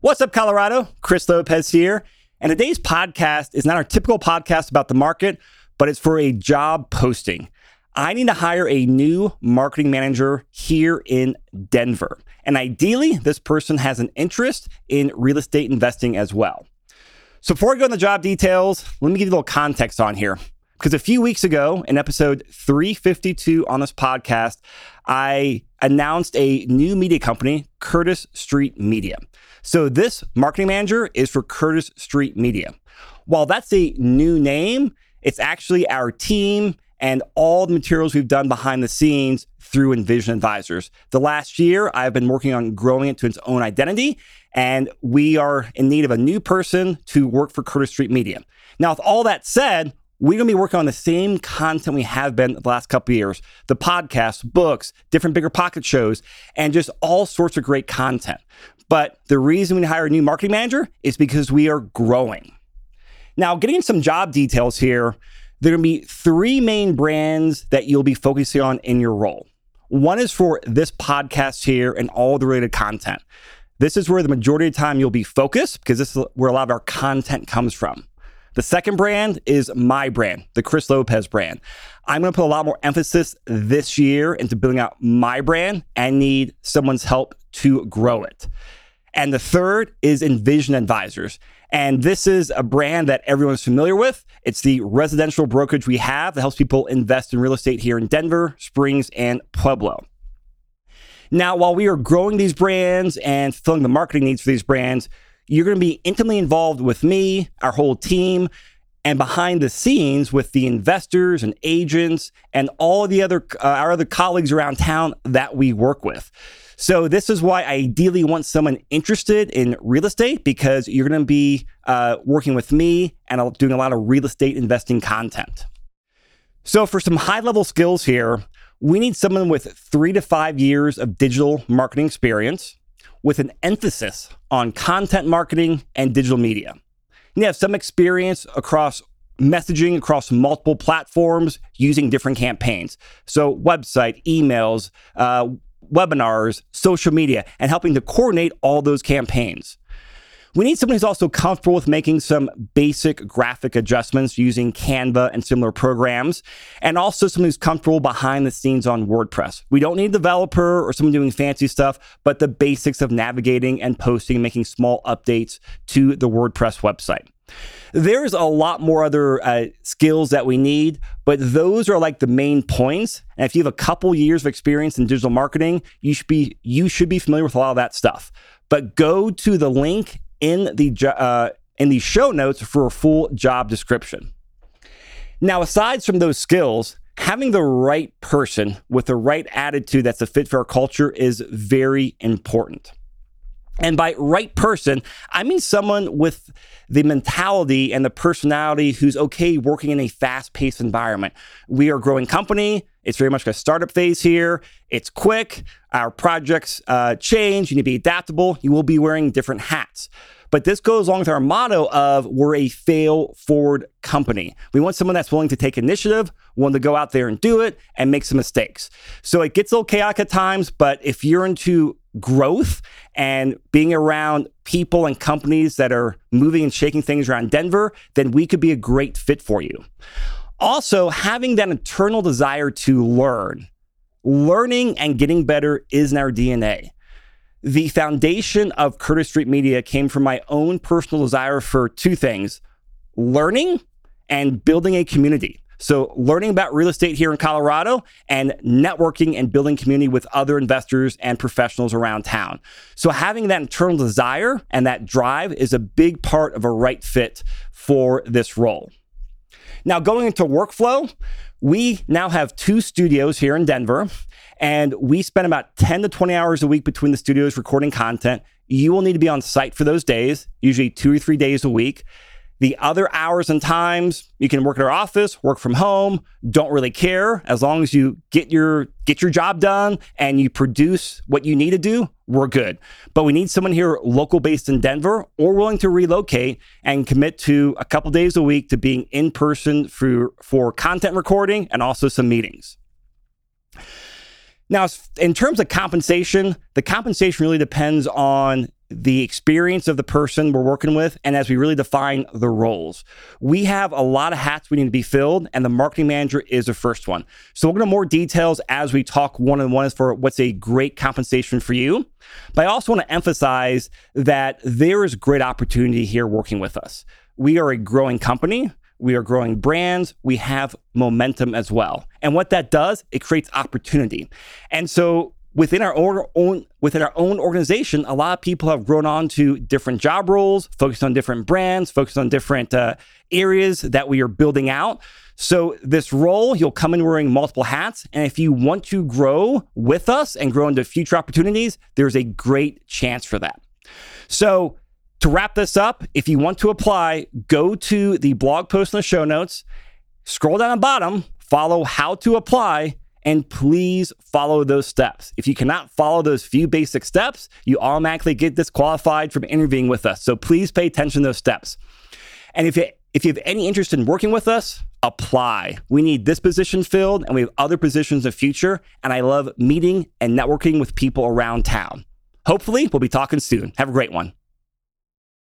What's up, Colorado? Chris Lopez here. And today's podcast is not our typical podcast about the market, but it's for a job posting. I need to hire a new marketing manager here in Denver. And ideally, this person has an interest in real estate investing as well. So before I go into the job details, let me give you a little context on here. Because a few weeks ago, in episode 352 on this podcast, I announced a new media company, Curtis Street Media. So this marketing manager is for Curtis Street Media. While that's a new name, it's actually our team and all the materials we've done behind the scenes through Envision Advisors. The last year, I've been working on growing it to its own identity, and we are in need of a new person to work for Curtis Street Media. Now, with all that said, we're going to be working on the same content we have been the last couple years the podcasts, books, different BiggerPockets shows, and just all sorts of great content. But the reason we hire a new marketing manager is because we are growing. Now, getting some job details here, there are going to be three main brands that you'll be focusing on in your role. One is for this podcast here and all the related content. This is where the majority of the time you'll be focused because this is where a lot of our content comes from. The second brand is my brand, the Chris Lopez brand. I'm going to put a lot more emphasis this year into building out my brand and need someone's help to grow it. And the third is Envision Advisors. And this is a brand that everyone's familiar with. It's the residential brokerage we have that helps people invest in real estate here in Denver, Springs, and Pueblo. Now, while we are growing these brands and filling the marketing needs for these brands, you're going to be intimately involved with me, our whole team, and behind the scenes with the investors and agents and all the other uh, our other colleagues around town that we work with. So this is why I ideally want someone interested in real estate because you're going to be uh, working with me and doing a lot of real estate investing content. So for some high level skills here, we need someone with three to five years of digital marketing experience with an emphasis on content marketing and digital media. You have some experience across messaging across multiple platforms using different campaigns. So, website, emails, uh, webinars, social media, and helping to coordinate all those campaigns. We need someone who's also comfortable with making some basic graphic adjustments using Canva and similar programs, and also someone who's comfortable behind the scenes on WordPress. We don't need a developer or someone doing fancy stuff, but the basics of navigating and posting making small updates to the WordPress website. There's a lot more other uh, skills that we need, but those are like the main points. And if you have a couple years of experience in digital marketing, you should be you should be familiar with a lot of that stuff. But go to the link in the uh, in the show notes for a full job description. Now, aside from those skills, having the right person with the right attitude that's a fit for our culture is very important. And by right person, I mean someone with the mentality and the personality who's okay working in a fast paced environment. We are a growing company. It's very much a startup phase here. It's quick. Our projects uh, change. You need to be adaptable. You will be wearing different hats. But this goes along with our motto of we're a fail forward company. We want someone that's willing to take initiative, willing to go out there and do it and make some mistakes. So it gets a little chaotic at times, but if you're into growth and being around people and companies that are moving and shaking things around Denver, then we could be a great fit for you. Also, having that internal desire to learn. Learning and getting better is in our DNA. The foundation of Curtis Street Media came from my own personal desire for two things learning and building a community. So, learning about real estate here in Colorado and networking and building community with other investors and professionals around town. So, having that internal desire and that drive is a big part of a right fit for this role. Now, going into workflow, we now have two studios here in Denver, and we spend about 10 to 20 hours a week between the studios recording content. You will need to be on site for those days, usually two or three days a week. The other hours and times you can work at our office, work from home, don't really care as long as you get your get your job done and you produce what you need to do, we're good. But we need someone here local based in Denver or willing to relocate and commit to a couple days a week to being in person for for content recording and also some meetings. Now, in terms of compensation, the compensation really depends on the experience of the person we're working with and as we really define the roles. We have a lot of hats we need to be filled, and the marketing manager is the first one. So we'll get into more details as we talk one on one as for what's a great compensation for you. But I also want to emphasize that there is great opportunity here working with us. We are a growing company. We are growing brands. We have momentum as well. And what that does, it creates opportunity. And so within our own, own, within our own organization, a lot of people have grown on to different job roles, focused on different brands, focused on different uh, areas that we are building out. So this role, you'll come in wearing multiple hats, and if you want to grow with us and grow into future opportunities, there's a great chance for that. So to wrap this up, if you want to apply, go to the blog post in the show notes, scroll down the bottom, follow how to apply and please follow those steps. If you cannot follow those few basic steps, you automatically get disqualified from interviewing with us. So please pay attention to those steps. And if you if you have any interest in working with us, apply. We need this position filled and we have other positions in the future. And I love meeting and networking with people around town. Hopefully, we'll be talking soon. Have a great one.